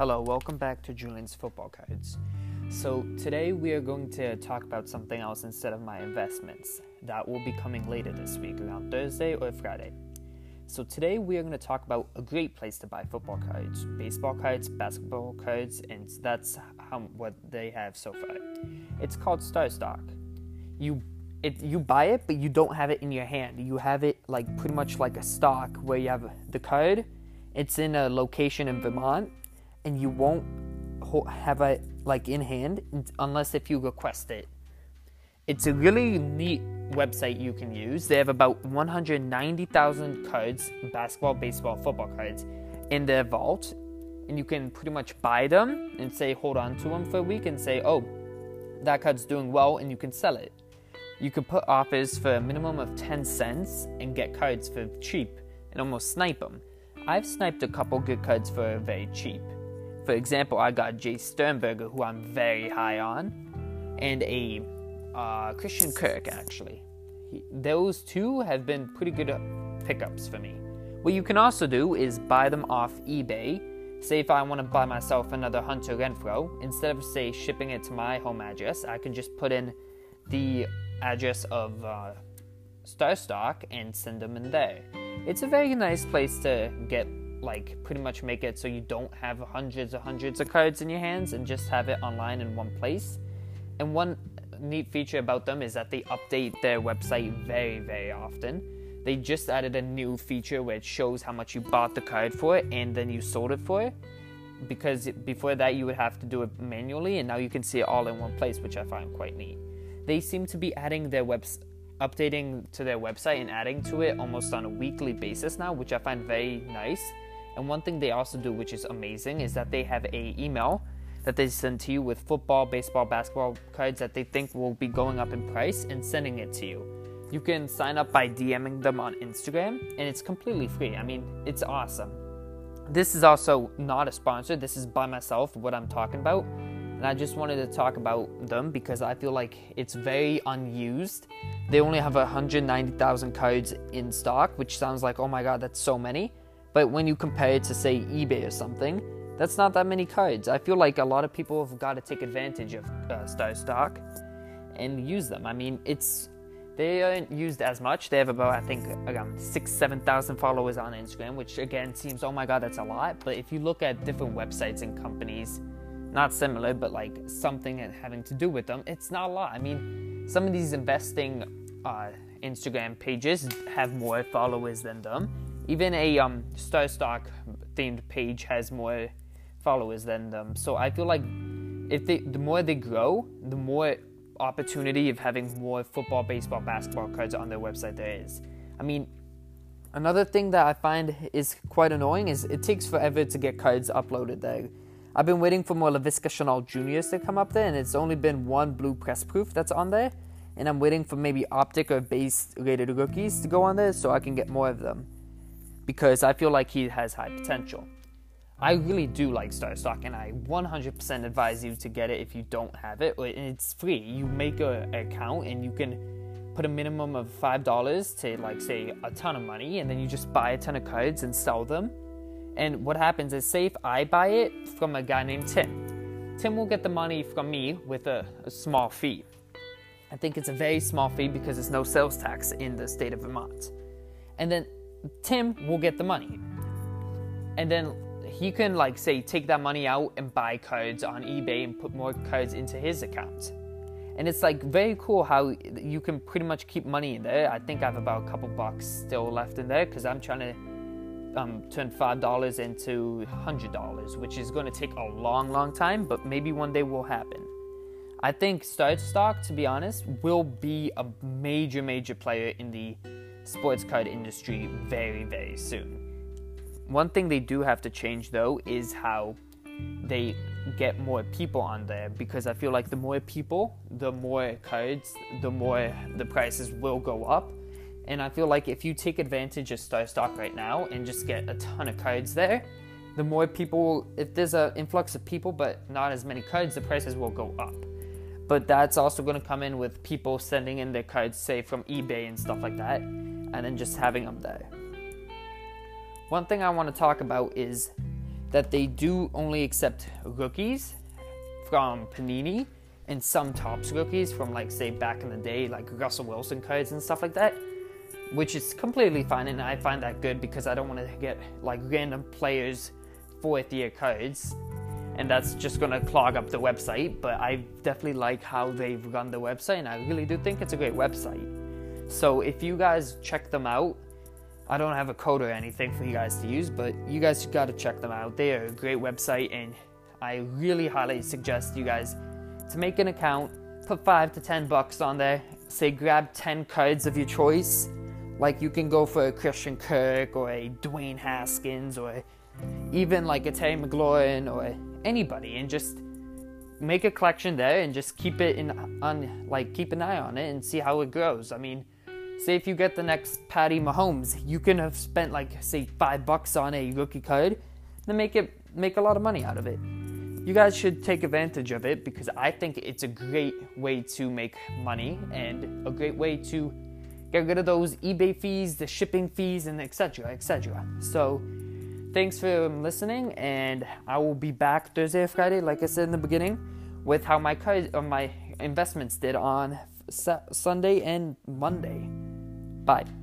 Hello, welcome back to Julian's Football Cards. So, today we are going to talk about something else instead of my investments. That will be coming later this week, around Thursday or Friday. So, today we are going to talk about a great place to buy football cards, baseball cards, basketball cards, and that's how, what they have so far. It's called StarStock. You it, you buy it, but you don't have it in your hand. You have it like pretty much like a stock where you have the card. It's in a location in Vermont, and you won't have it like in hand unless if you request it. It's a really neat website you can use. They have about 190,000 cards, basketball, baseball, football cards, in their vault, and you can pretty much buy them and say hold on to them for a week and say, oh, that card's doing well, and you can sell it. You can put offers for a minimum of 10 cents and get cards for cheap and almost snipe them. I've sniped a couple good cards for very cheap. For example, I got Jace Sternberger, who I'm very high on, and a uh, Christian Kirk, actually. He, those two have been pretty good pickups for me. What you can also do is buy them off eBay. Say if I want to buy myself another Hunter Renfrow, instead of say shipping it to my home address, I can just put in the address of uh, StarStock and send them in there. It's a very nice place to get like pretty much make it so you don't have hundreds and hundreds of cards in your hands and just have it online in one place. And one neat feature about them is that they update their website very, very often. They just added a new feature where it shows how much you bought the card for and then you sold it for. Because before that, you would have to do it manually, and now you can see it all in one place, which I find quite neat they seem to be adding their webs updating to their website and adding to it almost on a weekly basis now, which I find very nice. And one thing they also do, which is amazing, is that they have a email that they send to you with football, baseball, basketball cards that they think will be going up in price and sending it to you. You can sign up by DMing them on Instagram, and it's completely free. I mean, it's awesome. This is also not a sponsor. This is by myself, what I'm talking about and I just wanted to talk about them because I feel like it's very unused. They only have 190,000 cards in stock, which sounds like, oh my god, that's so many. But when you compare it to, say, eBay or something, that's not that many cards. I feel like a lot of people have got to take advantage of uh, StarStock and use them. I mean, it's they aren't used as much. They have about I think around six, seven thousand followers on Instagram, which again seems oh my god that's a lot. But if you look at different websites and companies not similar, but like something having to do with them, it's not a lot. I mean, some of these investing uh, Instagram pages have more followers than them. Even a um, StarStock themed page has more followers than them. So I feel like if they, the more they grow, the more opportunity of having more football, baseball, basketball cards on their website there is. I mean, another thing that I find is quite annoying is it takes forever to get cards uploaded there. I've been waiting for more Laviska Shenault Juniors to come up there, and it's only been one blue press proof that's on there. And I'm waiting for maybe optic or base rated rookies to go on there so I can get more of them. Because I feel like he has high potential. I really do like StarStock, and I 100% advise you to get it if you don't have it. It's free. You make an account, and you can put a minimum of $5 to, like, say, a ton of money, and then you just buy a ton of cards and sell them and what happens is, say if I buy it from a guy named Tim, Tim will get the money from me with a, a small fee. I think it's a very small fee because there's no sales tax in the state of Vermont. And then Tim will get the money. And then he can, like, say, take that money out and buy cards on eBay and put more cards into his account. And it's like very cool how you can pretty much keep money in there. I think I have about a couple bucks still left in there because I'm trying to um, turn five dollars into hundred dollars, which is going to take a long, long time, but maybe one day will happen. I think StarStock, to be honest, will be a major, major player in the sports card industry very, very soon. One thing they do have to change though is how they get more people on there because I feel like the more people, the more cards, the more the prices will go up and I feel like if you take advantage of StarStock right now and just get a ton of cards there, the more people, if there's an influx of people but not as many cards, the prices will go up. But that's also going to come in with people sending in their cards, say from eBay and stuff like that, and then just having them there. One thing I want to talk about is that they do only accept rookies from Panini and some Topps rookies from like say back in the day, like Russell Wilson cards and stuff like that, which is completely fine, and I find that good because I don't want to get like random players fourth year cards, and that's just gonna clog up the website. But I definitely like how they've run the website, and I really do think it's a great website. So if you guys check them out, I don't have a code or anything for you guys to use, but you guys got to check them out. They are a great website, and I really highly suggest you guys to make an account, put five to ten bucks on there, say grab 10 cards of your choice. Like you can go for a Christian Kirk or a Dwayne Haskins or even like a Terry McLaurin or anybody and just make a collection there and just keep it in on like keep an eye on it and see how it grows. I mean, say if you get the next Patty Mahomes, you can have spent like say five bucks on a rookie card, then make it make a lot of money out of it you guys should take advantage of it because I think it's a great way to make money and a great way to get rid of those eBay fees, the shipping fees, and etc. etc. So, thanks for listening, and I will be back Thursday or Friday, like I said in the beginning, with how my uh, my investments did on Sunday and Monday. Bye.